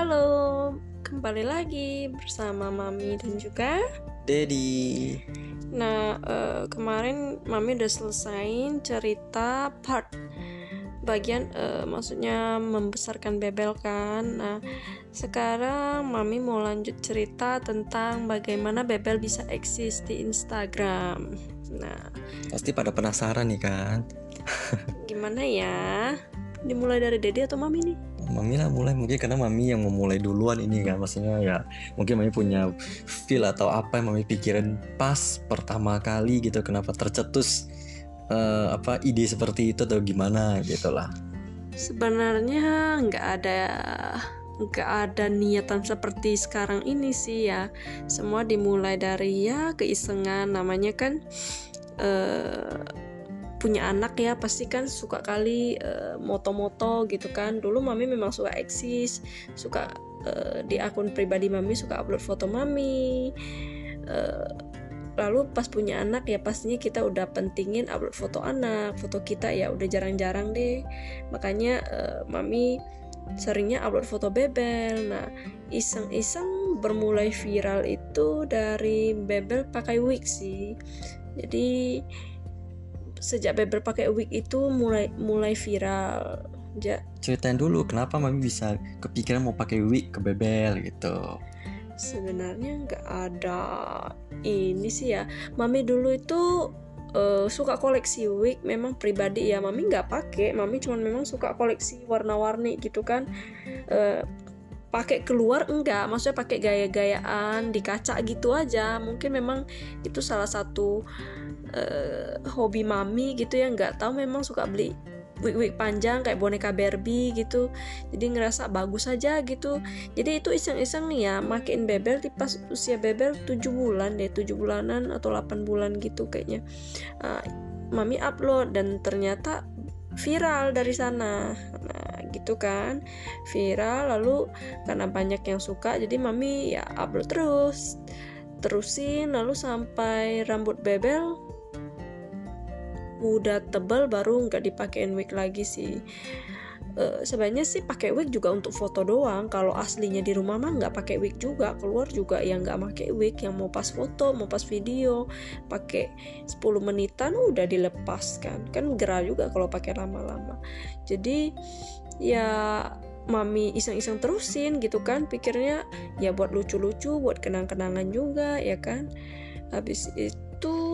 Halo, kembali lagi bersama Mami dan juga Dedi. Nah, eh, kemarin Mami udah selesaiin cerita part bagian eh, maksudnya membesarkan bebel kan. Nah, sekarang Mami mau lanjut cerita tentang bagaimana bebel bisa eksis di Instagram. Nah, Pasti pada penasaran nih kan. gimana ya? Dimulai dari Dedi atau Mami nih? Mami lah mulai mungkin karena Mami yang memulai duluan ini kan maksudnya ya mungkin Mami punya feel atau apa yang Mami pikirin pas pertama kali gitu kenapa tercetus eh, apa ide seperti itu atau gimana gitu lah Sebenarnya nggak ada nggak ada niatan seperti sekarang ini sih ya. Semua dimulai dari ya keisengan namanya kan eh, punya anak ya pasti kan suka kali eh, moto-moto gitu kan. Dulu mami memang suka eksis, suka eh, di akun pribadi mami suka upload foto mami. Eh, lalu pas punya anak ya pastinya kita udah pentingin upload foto anak foto kita ya udah jarang-jarang deh makanya eh, mami seringnya upload foto bebel nah iseng-iseng bermulai viral itu dari bebel pakai wig sih jadi sejak bebel pakai wig itu mulai mulai viral. Ja, ceritain dulu kenapa Mami bisa kepikiran mau pakai wig ke bebel gitu? Sebenarnya nggak ada ini sih ya. Mami dulu itu eh, suka koleksi wig. Memang pribadi ya mami nggak pakai. Mami cuma memang suka koleksi warna-warni gitu kan. Eh, pakai keluar enggak. Maksudnya pakai gaya-gayaan di kaca gitu aja. Mungkin memang itu salah satu eh, hobi mami gitu ya nggak tahu memang suka beli wig-wig panjang kayak boneka Barbie gitu. Jadi ngerasa bagus aja gitu. Jadi itu iseng-iseng nih ya makin bebel di pas usia bebel 7 bulan deh 7 bulanan atau 8 bulan gitu kayaknya. Uh, mami upload dan ternyata viral dari sana. Nah gitu kan viral. Lalu karena banyak yang suka jadi mami ya upload terus terusin. Lalu sampai rambut bebel udah tebal baru nggak dipakein wig lagi sih. Eh, sebenarnya sih pakai wig juga untuk foto doang. Kalau aslinya di rumah mah nggak pakai wig juga. Keluar juga yang nggak pakai wig yang mau pas foto mau pas video. Pakai 10 menitan udah dilepas kan kan gerah juga kalau pakai lama-lama. Jadi ya mami iseng-iseng terusin gitu kan pikirnya. Ya buat lucu-lucu buat kenang-kenangan juga ya kan. Habis itu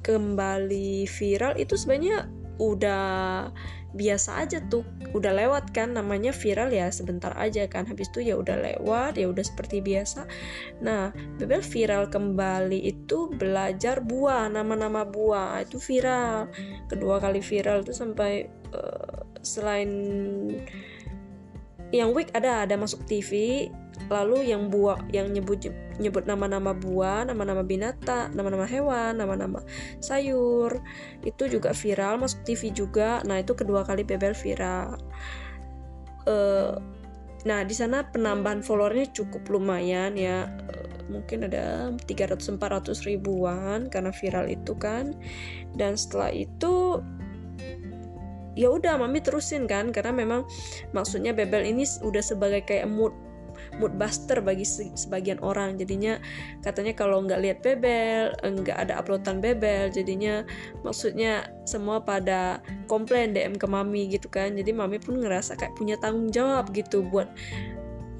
kembali viral itu sebenarnya udah biasa aja tuh udah lewat kan namanya viral ya sebentar aja kan habis itu ya udah lewat ya udah seperti biasa. Nah bebel viral kembali itu belajar buah nama-nama buah itu viral kedua kali viral tuh sampai eh, selain yang week ada ada masuk TV lalu yang buah yang nyebut nyebut nama-nama buah nama-nama binatang nama-nama hewan nama-nama sayur itu juga viral masuk TV juga. Nah itu kedua kali bebel viral. Eh, nah di sana penambahan followernya cukup lumayan ya. Eh, mungkin ada 300-400 ribuan karena viral itu kan. Dan setelah itu ya udah mami terusin kan karena memang maksudnya bebel ini udah sebagai kayak mood mood buster bagi se- sebagian orang. Jadinya katanya kalau nggak lihat bebel nggak ada uploadan bebel jadinya maksudnya semua pada komplain DM ke mami gitu kan. Jadi mami pun ngerasa kayak punya tanggung jawab gitu buat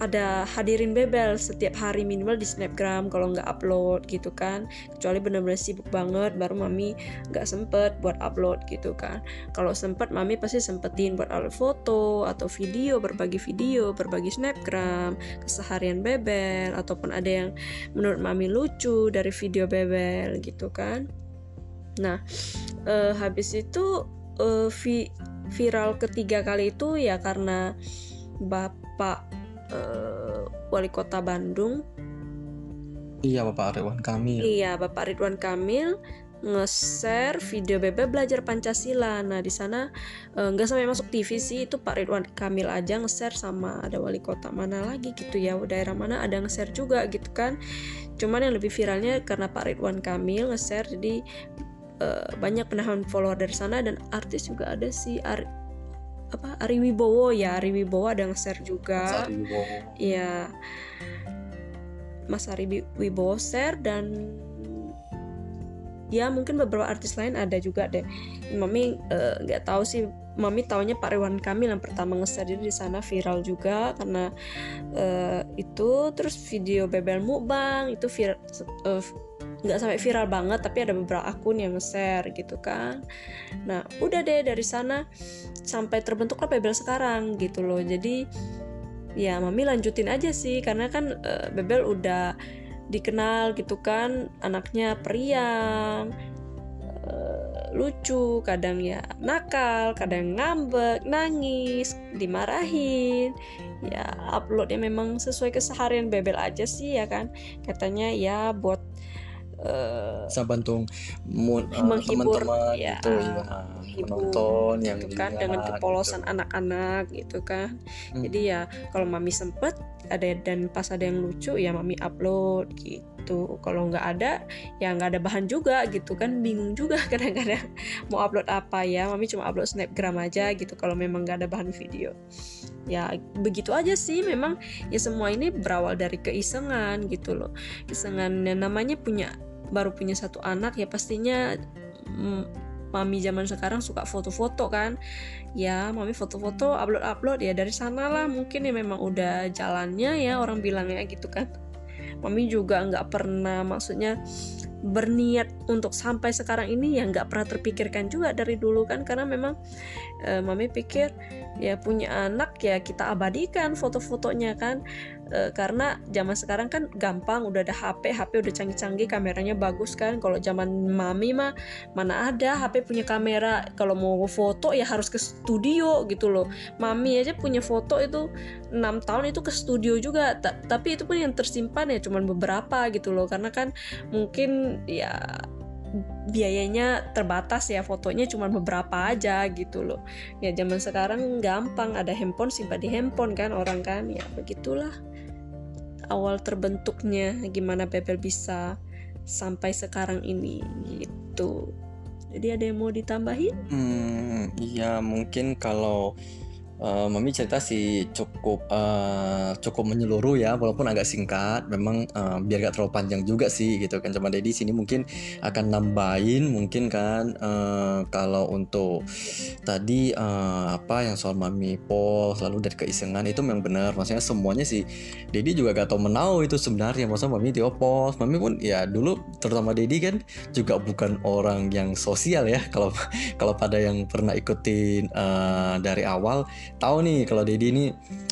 ada hadirin bebel setiap hari minimal di snapgram kalau nggak upload gitu kan. Kecuali benar-benar sibuk banget baru mami nggak sempet buat upload gitu kan. Kalau sempet mami pasti sempetin buat upload foto atau video berbagi video berbagi snapgram keseharian bebel ataupun ada yang menurut mami lucu dari video bebel gitu kan. Nah eh, habis itu eh, vi- viral ketiga kali itu ya karena bapak eh, wali kota Bandung iya Bapak Ridwan Kamil Iya, Bapak Ridwan Kamil nge-share video Bebe belajar Pancasila. Nah, di sana eh, nggak sampai masuk TV sih, itu Pak Ridwan Kamil aja nge-share sama ada wali kota mana lagi gitu ya, daerah mana ada nge-share juga gitu kan. Cuman yang lebih viralnya karena Pak Ridwan Kamil nge-share jadi eh, banyak penahan follower dari sana dan artis juga ada sih Ar- apa Ari Wibowo ya Ari Wibowo ada nge-share juga. Iya. Mas Ari Wi- Wibowo share dan ya mungkin beberapa artis lain ada juga deh. Mami eh, nggak tahu sih. Mami taunya Pak Rewan Kamil yang pertama nge-share jadi di sana viral juga karena eh, itu terus video Bebel Mukbang itu viral eh, nggak sampai viral banget tapi ada beberapa akun yang nge-share gitu kan. Nah, udah deh dari sana sampai terbentuklah Bebel sekarang gitu loh. Jadi ya mami lanjutin aja sih karena kan eh, Bebel udah dikenal gitu kan anaknya periang eh, lucu kadang ya nakal kadang ngambek nangis dimarahin ya uploadnya memang sesuai keseharian Bebel aja sih ya kan katanya ya buat eh, Bisa bantu Menghibur, teman-teman ya, itu ya, menghibur, menonton yang gitu kan dengan gitu. kepolosan anak-anak gitu kan. Hmm. jadi ya kalau mami sempet ada dan pas ada yang lucu ya mami upload gitu. Kalau nggak ada ya nggak ada bahan juga gitu kan bingung juga kadang-kadang mau upload apa ya. Mami cuma upload snapgram aja gitu kalau memang nggak ada bahan video. Ya begitu aja sih memang ya semua ini berawal dari keisengan gitu loh. Keisengan yang namanya punya baru punya satu anak ya pastinya mm, mami zaman sekarang suka foto-foto kan. Ya mami foto-foto upload-upload ya dari sana lah mungkin ya memang udah jalannya ya orang bilangnya gitu kan. Mami juga nggak pernah maksudnya berniat untuk sampai sekarang ini ya nggak pernah terpikirkan juga dari dulu kan. Karena memang eh, mami pikir ya punya anak ya kita abadikan foto-fotonya kan Eh, karena zaman sekarang kan gampang udah ada HP HP udah canggih-canggih kameranya bagus kan. Kalau zaman mami mah mana ada HP punya kamera. Kalau mau foto ya harus ke studio gitu loh. Mami aja punya foto itu enam tahun itu ke studio juga. Ta- tapi itu pun yang tersimpan ya cuman beberapa gitu loh. Karena kan mungkin ya biayanya terbatas ya fotonya cuma beberapa aja gitu loh. Ya zaman sekarang gampang ada handphone simpan di handphone kan orang kan. Ya begitulah awal terbentuknya gimana Bebel bisa sampai sekarang ini gitu. Jadi ada yang mau ditambahin? Hmm, iya mungkin kalau eh, Mami cerita sih cukup eh, cukup menyeluruh ya, walaupun agak singkat. Memang eh, biar gak terlalu panjang juga sih gitu kan. Cuma Dedi sini mungkin akan nambahin mungkin kan eh, kalau untuk tadi eh, apa yang soal Mami post lalu dari keisengan itu memang benar. Maksudnya semuanya sih Dedi juga gak tahu menau itu sebenarnya. Maksudnya Mami dia post, Mami pun ya dulu terutama Dedi kan juga bukan orang yang sosial ya. Kalau kalau pada yang pernah ikutin eh, dari awal tahu nih kalau Dedi ini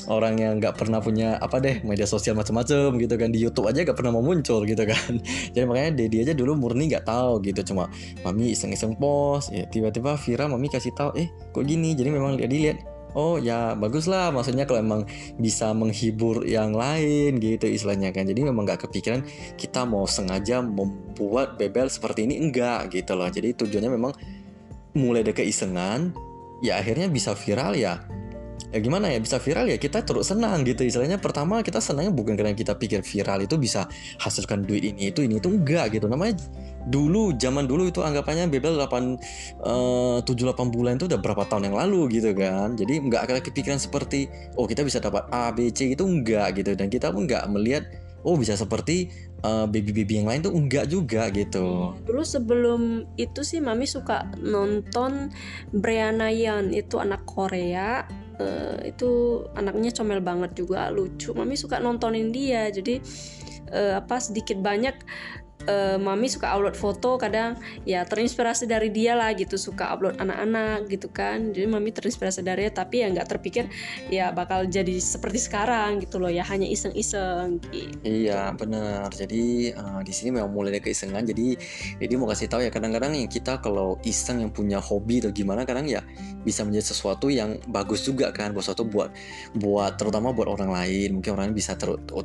orang yang nggak pernah punya apa deh media sosial macam-macam gitu kan. Di YouTube aja nggak pernah mau muncul gitu kan. Jadi makanya Dedi aja dulu murni nggak tahu gitu. Cuma mami iseng-iseng post. Ya tiba-tiba viral mami kasih tahu eh kok gini? Jadi memang dia dilihat Oh ya bagus lah. Maksudnya kalau emang bisa menghibur yang lain gitu istilahnya kan. Jadi memang nggak kepikiran kita mau sengaja membuat bebel seperti ini. Enggak gitu loh. Jadi tujuannya memang mulai dari keisengan ya akhirnya bisa viral ya ya gimana ya bisa viral ya? Kita terus senang gitu. Istilahnya pertama kita senangnya bukan karena kita pikir viral itu bisa hasilkan duit ini itu ini itu enggak gitu. Namanya dulu zaman dulu itu anggapannya bebel 8 7 8 bulan itu udah berapa tahun yang lalu gitu kan. Jadi nggak akan kepikiran seperti oh kita bisa dapat A B C itu enggak gitu. Dan kita pun nggak melihat oh bisa seperti eh, baby-baby yang lain tuh enggak juga gitu. Dulu sebelum itu sih Mami suka nonton Brianna Yan itu anak Korea Eh, itu anaknya comel banget juga lucu. Mami suka nontonin dia jadi eh, apa sedikit banyak eh, Mami suka upload foto kadang ya terinspirasi dari dia lah gitu suka upload anak-anak gitu kan jadi Mami terinspirasi dari dia tapi ya nggak terpikir ya bakal jadi seperti sekarang gitu loh ya hanya iseng-iseng gitu. Iya benar. Jadi eh, di sini memang mulai dari keisengan. Jadi jadi mau kasih tahu ya kadang-kadang yang kita kalau iseng yang punya hobi atau gimana kadang ya bisa menjadi sesuatu yang bagus juga kan buat sesuatu buat buat terutama buat orang lain. Mungkin orang lain bisa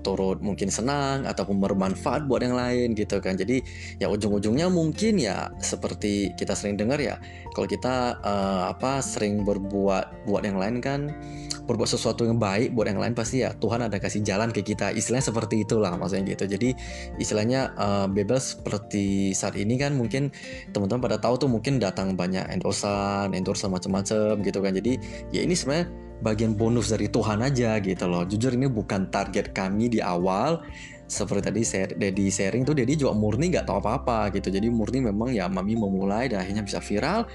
turut mungkin senang ataupun bermanfaat buat yang lain gitu kan. Jadi ya ujung-ujungnya mungkin ya seperti kita sering dengar ya kalau kita eh, apa sering berbuat buat yang lain kan berbuat sesuatu yang baik buat yang lain pasti ya Tuhan ada kasih jalan ke kita. Istilahnya seperti itulah maksudnya gitu. Jadi istilahnya uh, bebas seperti saat ini kan mungkin teman-teman pada tahu tuh mungkin datang banyak endorsan endorsan macam-macam gitu kan. Jadi ya ini sebenarnya bagian bonus dari Tuhan aja gitu loh. Jujur ini bukan target kami di awal seperti tadi Dedi sharing tuh Dedi juga murni nggak tahu apa-apa gitu. Jadi murni memang ya mami memulai dan akhirnya bisa viral.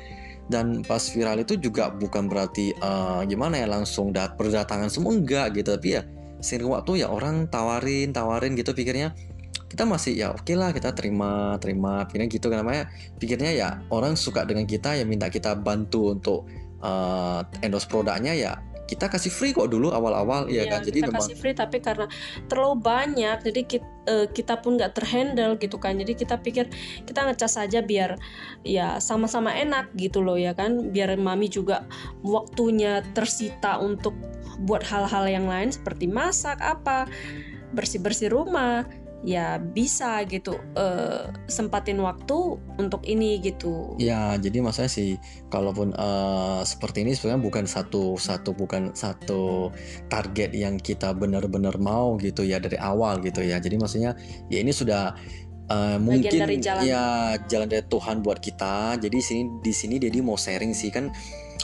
Dan pas viral itu juga bukan berarti uh, gimana ya langsung dat berdatangan semua enggak gitu. Tapi ya sering waktu ya orang tawarin tawarin gitu pikirnya kita masih ya oke okay lah kita terima terima. Pikirnya gitu kan namanya pikirnya ya orang suka dengan kita ya minta kita bantu untuk uh, endorse produknya ya kita kasih free kok dulu awal-awal ya, ya kan? Jadi kita memang kasih free tapi karena terlalu banyak jadi kita, uh, kita pun nggak terhandle gitu kan. Jadi kita pikir kita ngecas saja biar ya sama-sama enak gitu loh ya kan? Biar mami juga waktunya tersita untuk buat hal-hal yang lain seperti masak apa bersih-bersih rumah ya bisa gitu uh, sempatin waktu untuk ini gitu ya jadi maksudnya sih kalaupun uh, seperti ini sebenarnya bukan satu satu bukan satu target yang kita benar-benar mau gitu ya dari awal gitu ya jadi maksudnya ya ini sudah Uh, mungkin dari jalan. ya jalan dari Tuhan buat kita. Jadi sini di sini Dedi mau sharing sih kan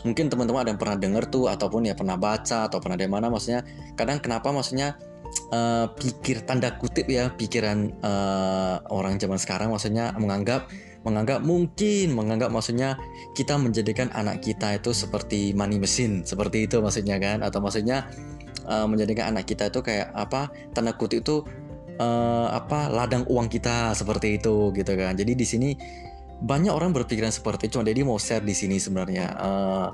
mungkin teman-teman ada yang pernah dengar tuh ataupun ya pernah baca atau pernah dari mana maksudnya kadang kenapa maksudnya uh, pikir tanda kutip ya pikiran uh, orang zaman sekarang. Maksudnya menganggap menganggap mungkin menganggap maksudnya kita menjadikan anak kita itu seperti money mesin seperti itu maksudnya kan? Atau maksudnya uh, menjadikan anak kita itu kayak apa? Tanda kutip itu uh, apa? Ladang uang kita seperti itu gitu kan? Jadi di sini banyak orang berpikiran seperti itu. Jadi mau share di sini sebenarnya uh,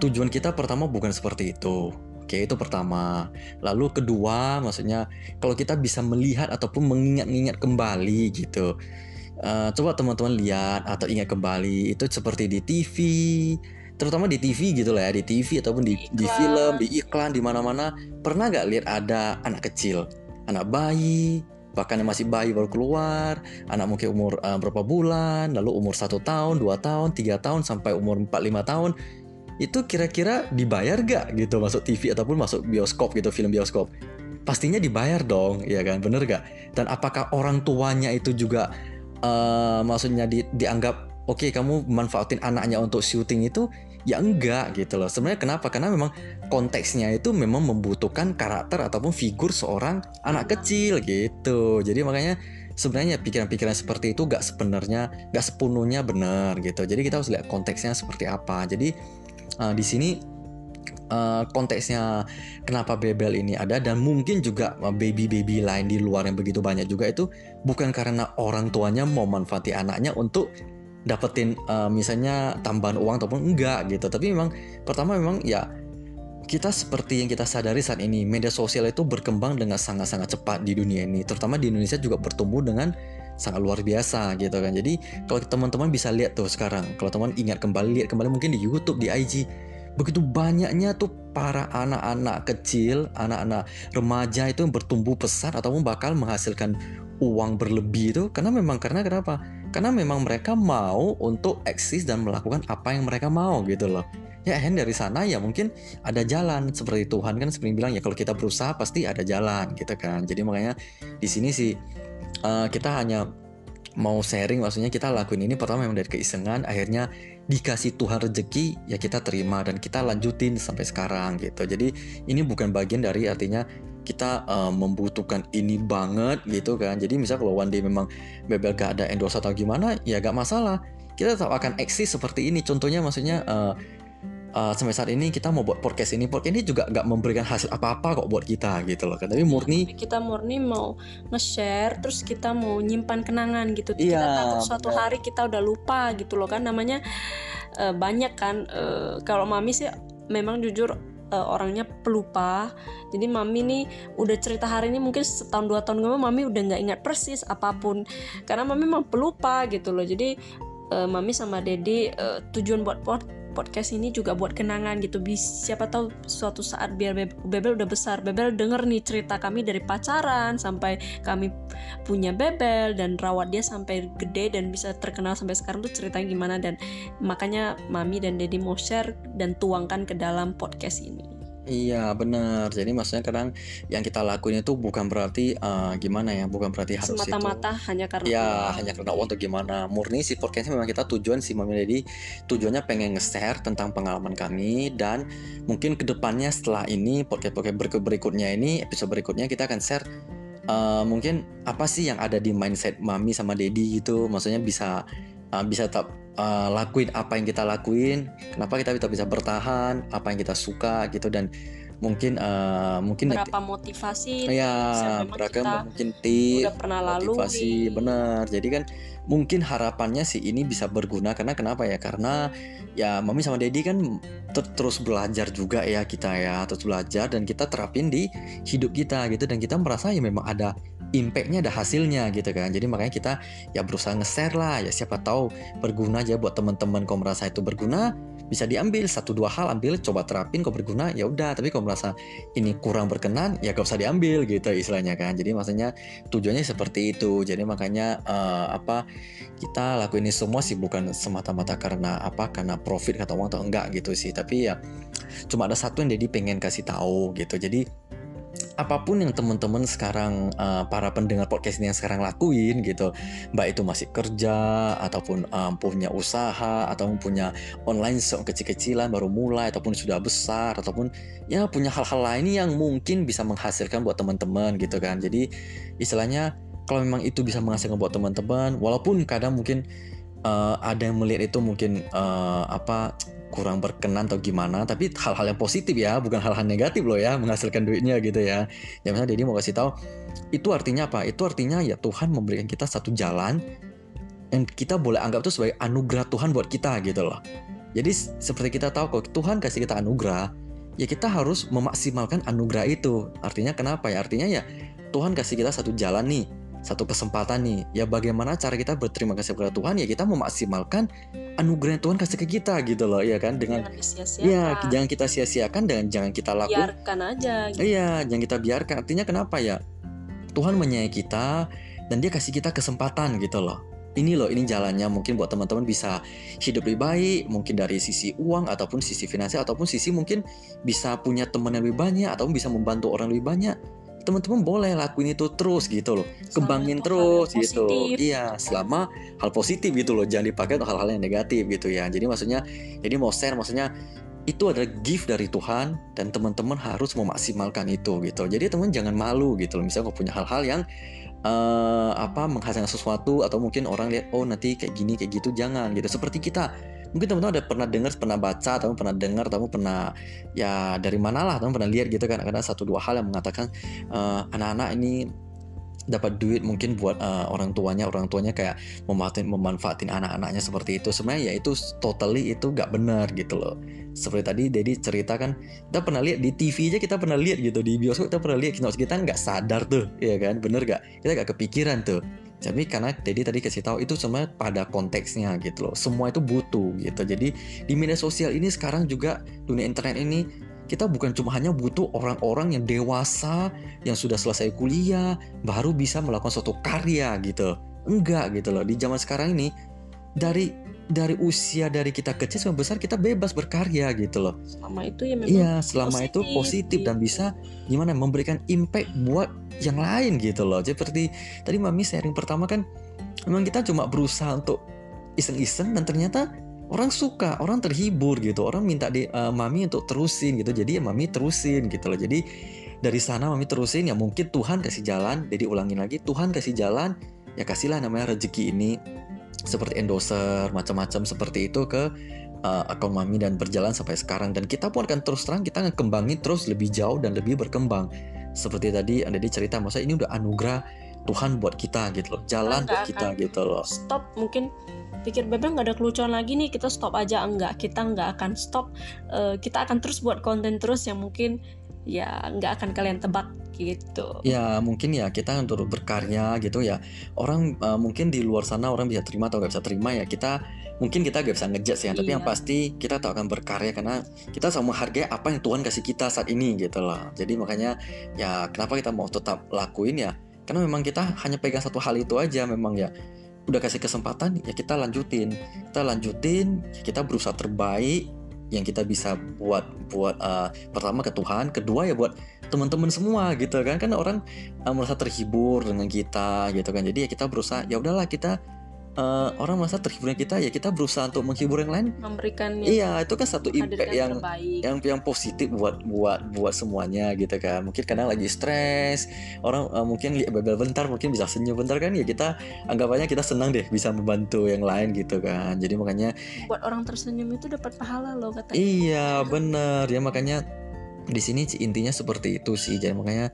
tujuan kita pertama bukan seperti itu Oke, itu pertama. Lalu kedua, maksudnya kalau kita bisa melihat ataupun mengingat-ingat kembali gitu. Uh, coba teman-teman lihat atau ingat kembali itu seperti di TV, terutama di TV gitu lah ya, di TV ataupun di, di film, di iklan, di mana-mana. Pernah gak lihat ada anak kecil, anak bayi, bahkan yang masih bayi baru keluar, anak mungkin umur uh, berapa bulan, lalu umur satu tahun, dua tahun, tiga tahun sampai umur 4 lima tahun itu kira-kira dibayar gak gitu? Masuk TV ataupun masuk bioskop gitu film bioskop? Pastinya dibayar dong ya kan? Bener gak dan apakah orang tuanya itu juga uh, maksudnya di, dianggap oke okay, kamu manfaatin anaknya untuk syuting itu? Ya enggak gitu loh. Sebenarnya kenapa? Karena memang konteksnya itu memang membutuhkan karakter ataupun figur seorang anak kecil gitu. Jadi makanya sebenarnya pikiran-pikiran seperti itu gak sebenarnya gak sepenuhnya benar gitu. Jadi kita harus lihat konteksnya seperti apa. Jadi uh, di sini uh, konteksnya kenapa Bebel ini ada dan mungkin juga baby-baby lain di luar yang begitu banyak juga itu bukan karena orang tuanya mau manfaati anaknya untuk dapetin uh, misalnya tambahan uang ataupun enggak gitu. Tapi memang pertama memang ya kita seperti yang kita sadari saat ini media sosial itu berkembang dengan sangat-sangat cepat di dunia ini. Terutama di Indonesia juga bertumbuh dengan sangat luar biasa gitu kan. Jadi kalau teman-teman bisa lihat tuh sekarang kalau teman ingat kembali lihat kembali mungkin di YouTube di IG begitu banyaknya tuh para anak-anak kecil anak-anak remaja itu yang bertumbuh pesat ataupun bakal menghasilkan uang berlebih itu. Karena memang karena kenapa? Karena memang mereka mau untuk eksis dan melakukan apa yang mereka mau gitu loh. Ya hen dari sana ya mungkin ada jalan seperti Tuhan kan seperti bilang ya kalau kita berusaha pasti ada jalan gitu kan. Jadi makanya di sini sih uh, kita hanya mau sharing maksudnya kita lakuin ini pertama memang dari keisengan akhirnya dikasih Tuhan rezeki ya kita terima dan kita lanjutin sampai sekarang gitu. Jadi ini bukan bagian dari artinya kita uh, membutuhkan ini banget gitu kan. Jadi misal kalau one day memang bebel gak ada endorse atau gimana ya gak masalah. Kita tetap akan eksis seperti ini. Contohnya maksudnya uh, uh, sampai saat ini kita mau buat podcast ini podcast ini juga nggak memberikan hasil apa-apa kok buat kita gitu loh kan tapi murni kita murni mau nge-share terus kita mau nyimpan kenangan gitu. Iya, kita takut suatu bener. hari kita udah lupa gitu loh kan. Namanya uh, banyak kan uh, kalau mami sih memang jujur uh, orangnya pelupa. Jadi mami nih udah cerita hari ini mungkin setahun dua tahun kemudian mami udah nggak ingat persis apa pun. Karena mami memang pelupa gitu loh. Jadi uh, mami sama dedi uh, tujuan buat pot podcast ini juga buat kenangan gitu. Bis siapa tahu suatu saat biar Bebel udah besar. Bebel denger nih cerita kami dari pacaran sampai kami punya Bebel dan rawat dia sampai gede dan bisa terkenal sampai sekarang tuh ceritanya gimana. Dan makanya Mami dan Dedi mau share dan tuangkan ke dalam podcast ini Iya benar. Jadi maksudnya kadang yang kita lakuin itu bukan berarti uh, gimana ya, bukan berarti harus itu. semata-mata hanya karena Ya uang. hanya karena uang atau gimana. Murni si podcastnya memang kita tujuan si Mami Dedi tujuannya pengen nge-share tentang pengalaman kami dan mungkin ke depannya setelah ini podcast podcast berikut berikutnya ini episode berikutnya kita akan share uh, mungkin apa sih yang ada di mindset Mami sama Dedi gitu. Maksudnya bisa uh, bisa tetap uh, lakuin apa yang kita lakuin. Kenapa kita bisa bertahan, apa yang kita suka gitu dan mungkin uh, mungkin berapa motivasi ya beragam kita mungkin tips udah pernah lalui. motivasi benar. Jadi kan mungkin harapannya sih ini bisa berguna karena kenapa ya? Karena ya mami sama dedi kan ter- terus belajar juga ya kita ya terus belajar dan kita terapin di hidup kita gitu. Dan kita merasa ya memang ada impactnya ada hasilnya gitu kan. Jadi makanya kita ya berusaha nge-share lah. Ya siapa tahu berguna aja buat teman-teman kalau merasa itu berguna bisa diambil satu dua hal ambil coba terapin kalau berguna ya udah. Tapi kalau merasa ini kurang berkenan ya gak usah diambil gitu istilahnya kan. Jadi maksudnya tujuannya seperti itu. Jadi makanya eh, apa kita lakuin ini semua sih bukan semata-mata karena apa karena profit kata uang atau enggak gitu sih. Tapi ya cuma ada satu yang jadi pengen kasih tahu gitu. Jadi apa pun yang teman-teman sekarang uh, para pendengar podcast ini yang sekarang lakuin gitu baik itu masih kerja ataupun um, punya usaha atau punya online shop kecil-kecilan baru mulai ataupun sudah besar ataupun ya punya hal-hal lain yang mungkin bisa menghasilkan buat teman-teman gitu kan. Jadi istilahnya kalau memang itu bisa menghasilkan buat teman-teman walaupun kadang mungkin uh, ada yang melihat itu mungkin uh, apa kurang berkenan atau gimana tapi hal-hal yang positif ya bukan hal-hal negatif loh ya menghasilkan duitnya gitu ya. Ya misalnya Dedi mau kasih tahu itu artinya apa? Itu artinya ya Tuhan memberikan kita satu jalan yang kita boleh anggap itu sebagai anugerah Tuhan buat kita gitu loh. Jadi seperti kita tahu kalau Tuhan kasih kita anugerah ya kita harus memaksimalkan anugerah itu. Artinya kenapa ya? Artinya ya Tuhan kasih kita satu jalan nih satu kesempatan nih. Ya bagaimana cara kita berterima kasih kepada Tuhan? Ya kita memaksimalkan anugerah yang Tuhan kasih ke kita gitu loh ya kan? Dengan jangan ya jangan kita sia-siakan dan jangan kita lakukan. Biarkan aja gitu. iya jangan kita biarkan. Artinya kenapa ya? Tuhan menyayangi kita dan dia kasih kita kesempatan gitu loh. Ini loh ini jalannya. Mungkin buat teman-teman bisa hidup lebih baik mungkin dari sisi uang ataupun sisi finansial ataupun sisi mungkin bisa punya teman yang lebih banyak ataupun bisa membantu orang lebih banyak teman-teman boleh lakuin itu terus gitu loh. Kembangin Selama itu terus hal gitu. positif. iya selama hal positif gitu loh. Jangan dipakai untuk hal-hal yang negatif gitu ya. Jadi maksudnya jadi mau share maksudnya itu adalah gift dari Tuhan dan teman-teman harus memaksimalkan itu gitu. Jadi teman jangan malu gitu loh. Misalnya kalau punya hal-hal yang eh, apa menghasilkan sesuatu atau mungkin orang lihat oh nanti kayak gini kayak gitu jangan gitu. Seperti kita mungkin teman-teman ada pernah dengar pernah baca atau pernah dengar atau pernah ya dari mana lah teman pernah lihat gitu kan. Ada satu dua hal yang mengatakan eh, anak-anak ini dapat duit mungkin buat eh, orang tuanya. Orang tuanya kayak memanfaatin memanfaatin anak-anaknya seperti itu. Sebenarnya ya itu totally itu gak benar gitu loh. Seperti tadi Dedi cerita kan kita pernah lihat di TV aja kita pernah lihat gitu di bioskop kita pernah lihat kita nggak sadar tuh ya kan? Bener gak kita gak kepikiran tuh tapi karena Dedi tadi kasih tahu itu sebenarnya pada konteksnya gitu loh. Semua itu butuh gitu. Jadi di media sosial ini sekarang juga dunia internet ini kita bukan cuma hanya butuh orang-orang yang dewasa yang sudah selesai kuliah baru bisa melakukan suatu karya gitu. Enggak gitu loh. Di zaman sekarang ini dari dari usia dari kita kecil sampai besar kita bebas berkarya gitu loh selama itu ya memang Iya, selama itu positif, positif dan bisa gimana memberikan impact buat yang lain gitu loh. Jadi seperti tadi Mami sharing pertama kan memang kita cuma berusaha untuk iseng-iseng dan ternyata orang suka, orang terhibur gitu. Orang minta di eh, Mami untuk terusin gitu. Jadi ya Mami terusin gitu loh. Jadi dari sana Mami terusin ya mungkin Tuhan kasih jalan. Jadi ulangin lagi Tuhan kasih jalan ya kasihlah namanya rezeki ini seperti endorser macam-macam seperti itu ke uh, akun mami dan berjalan sampai sekarang. Dan kita pun akan terus terang kita akan kembangin terus lebih jauh dan lebih berkembang. Seperti tadi Anda cerita maksudnya ini udah anugerah Tuhan buat kita gitu loh. Jalan buat kita akan. gitu loh. Stop mungkin pikir bebek nggak ada kelucuan lagi nih kita stop aja. Enggak kita nggak akan stop. Eh, kita akan terus buat konten terus yang mungkin ya nggak akan kalian tebak gitu. Ya mungkin ya kita untuk berkarya gitu ya. Orang uh, mungkin di luar sana orang bisa terima atau nggak bisa terima ya. Kita mungkin kita gak bisa ngejudge ya tapi Iya. yang pasti kita tak akan berkarya karena kita sama menghargai apa yang Tuhan kasih kita saat ini gitu loh. Jadi makanya ya kenapa kita mau tetap lakuin ya? Karena memang kita hanya pegang satu hal itu aja memang ya. Udah kasih kesempatan ya kita lanjutin. Kita lanjutin ya kita berusaha terbaik yang kita bisa buat buat uh, pertama ke Tuhan kedua ya buat teman-teman semua gitu kan. Kan orang uh, merasa terhibur dengan kita gitu kan. Jadi ya kita berusaha ya udahlah kita uh, orang merasa terhiburnya kita ya kita berusaha untuk menghibur yang lain. Memberikan iya itu kan satu impact yang terbaik. yang yang positif buat buat buat semuanya gitu kan. Mungkin kadang lagi stres orang uh, mungkin bebel bentar mungkin bisa senyum bentar kan ya kita anggapannya kita senang deh bisa membantu yang lain gitu kan. Jadi makanya buat orang tersenyum itu dapat pahala loh katanya iya bener. Ya makanya di sini intinya seperti itu sih jadi makanya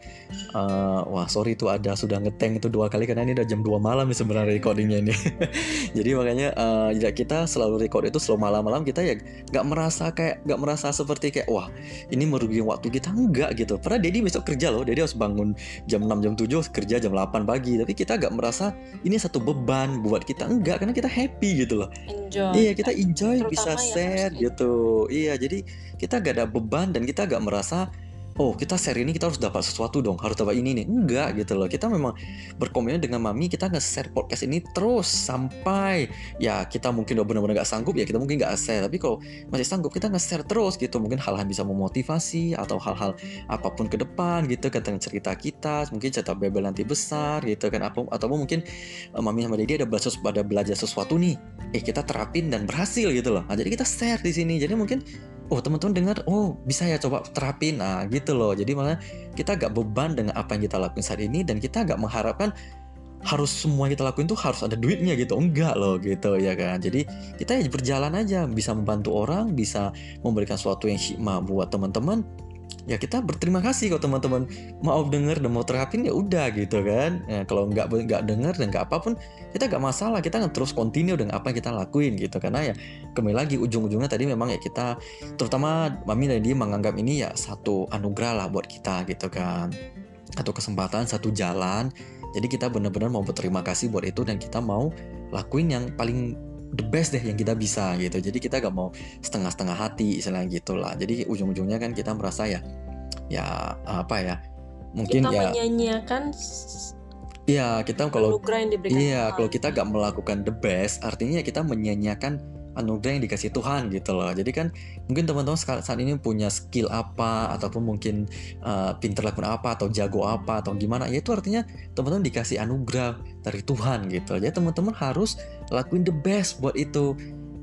uh, wah sorry itu ada sudah ngeteng itu dua kali karena ini udah jam 2 malam nih sebenarnya recordingnya ini. Jadi makanya uh, ya kita selalu record itu selalu malam-malam kita ya nggak merasa kayak nggak merasa seperti kayak wah ini merugikan waktu kita. Enggak gitu. Pernah Dedi besok kerja loh Dedi harus bangun jam 6 jam 7 kerja jam 8 pagi. Tapi kita nggak merasa ini satu beban buat kita. Enggak karena kita happy gitu loh. Enjoy. Iya kita enjoy Terutama bisa share gitu. Iya jadi kita gak ada beban dan kita gak merasa oh kita share ini kita harus dapat sesuatu dong harus dapat ini nih. Enggak gitu loh. Kita memang berkomitmen dengan mami kita nge-share podcast ini terus sampai ya kita mungkin udah benar-benar gak sanggup ya kita mungkin gak share. Tapi kalau masih sanggup kita nge-share terus gitu. Mungkin hal-hal bisa memotivasi atau hal-hal apa pun ke depan gitu tentang cerita kita mungkin cerita bebel nanti besar gitu kan. Apa atau mungkin uh, mami sama dedi ada belajar pada belajar sesuatu nih. Eh kita terapin dan berhasil gitu loh. Nah, jadi kita share di sini. Jadi mungkin oh teman-teman dengar? Oh bisa ya coba terapin. Nah gitu loh. Jadi malah kita gak beban dengan apa yang kita lakuin saat ini dan kita gak mengharapkan harus semua kita lakuin tuh harus ada duitnya gitu. Enggak loh gitu ya kan? Jadi kita ya berjalan aja. Bisa membantu orang bisa memberikan sesuatu yang hikmah buat teman-teman ya kita berterima kasih kalau teman-teman. Mau denger dan mau terapin ya udah gitu kan. Ya, kalau nggak nggak denger dan nggak apa pun kita nggak masalah. Kita akan terus continue dengan apa yang kita lakuin gitu. Karena ya kembali lagi ujung-ujungnya tadi memang ya kita terutama mami dan dia menganggap ini ya satu anugerah lah buat kita gitu kan. Atau kesempatan satu jalan. Jadi kita benar-benar mau berterima kasih buat itu dan kita mau lakuin yang paling the best deh yang kita bisa gitu. Jadi kita gak mau setengah-setengah hati istilahnya gitulah. Jadi ujung-ujungnya kan kita merasa ya ya apa ya mungkin kita ya menyanyiakan Iya kita kalau iya kalau kita gak melakukan the best artinya kita menyanyiakan anugerah yang dikasih Tuhan gitu loh. Jadi kan mungkin teman-teman saat ini punya skill apa ataupun mungkin uh, pinter lakukan apa atau jago apa atau gimana ya itu artinya teman-teman dikasih anugerah dari Tuhan gitu. Jadi teman-teman harus lakuin the best buat itu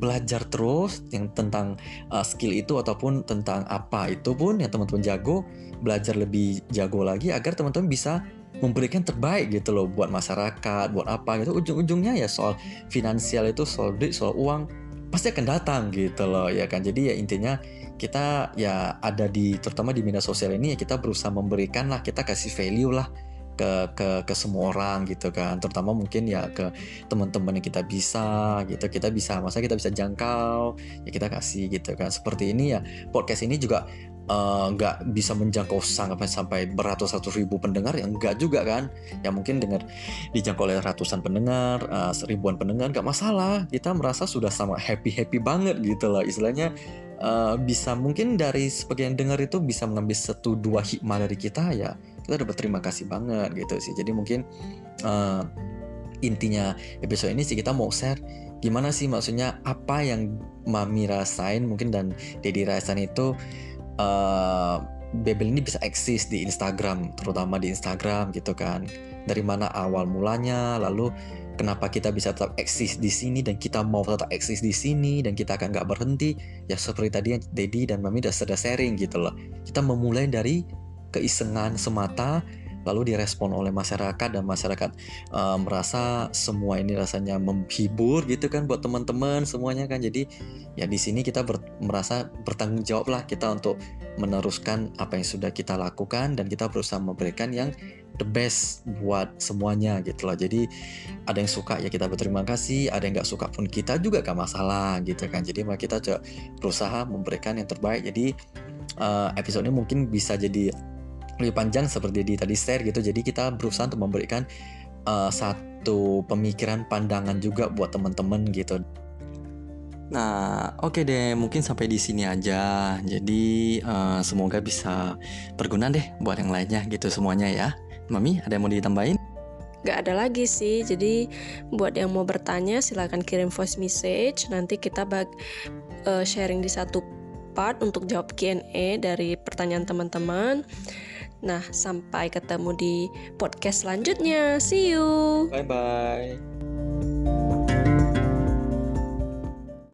belajar terus yang tentang uh, skill itu ataupun tentang apa itu pun yang teman-teman jago belajar lebih jago lagi agar teman-teman bisa memberikan terbaik gitu loh buat masyarakat buat apa gitu ujung-ujungnya ya soal finansial itu soal duit soal uang pasti akan datang gitu loh ya kan? Jadi ya intinya kita ya ada di terutama di media sosial ini ya kita berusaha memberikan lah kita kasih value lah ke ke ke semua orang gitu kan. Terutama mungkin ya ke teman-teman yang kita bisa gitu. Kita bisa masa kita bisa jangkau ya kita kasih gitu kan. Seperti ini ya podcast ini juga Eh, nggak uh, bisa menjangkau sampai sampai beratus-ratus ribu pendengar ya enggak juga kan. Ya mungkin dengar dijangkau oleh ratusan pendengar uh, seribuan pendengar nggak masalah. Kita merasa sudah sama happy happy banget gitu loh. Istilahnya uh, bisa mungkin dari sebagian dengar itu bisa mengambil satu dua hikmah dari kita ya kita udah berterima kasih banget gitu sih jadi mungkin uh, intinya episode ini sih kita mau share gimana sih maksudnya apa yang mami rasain mungkin dan dedi rasain itu uh, Bebel ini bisa eksis di Instagram, terutama di Instagram gitu kan. Dari mana awal mulanya, lalu kenapa kita bisa tetap eksis di sini dan kita mau tetap eksis di sini dan kita akan nggak berhenti. Ya seperti tadi yang Dedi dan Mami udah sudah sharing gitu loh. Kita memulai dari keisengan semata lalu direspon oleh masyarakat dan masyarakat uh, merasa semua ini rasanya menghibur gitu kan buat teman-teman semuanya kan. Jadi ya di sini kita ber, merasa bertanggung jawab lah kita untuk meneruskan apa yang sudah kita lakukan dan kita berusaha memberikan yang the best buat semuanya gitu loh. Jadi ada yang suka ya kita berterima kasih ada yang nggak suka pun kita juga gak masalah gitu kan. Jadi kita coba berusaha memberikan yang terbaik. Jadi uh, episode ini mungkin bisa jadi lebih panjang seperti di tadi share gitu. Jadi kita berusaha untuk memberikan uh, satu pemikiran pandangan juga buat teman-teman gitu. Nah, oke okay deh, mungkin sampai di sini aja. Jadi uh, semoga bisa berguna deh buat yang lainnya gitu semuanya ya. Mami, ada yang mau ditambahin? Gak ada lagi sih. Jadi buat yang mau bertanya silahkan kirim voice message. Nanti kita bag uh, sharing di satu part untuk jawab Q&A dari pertanyaan teman-teman. Nah, sampai ketemu di podcast selanjutnya. See you. Bye bye.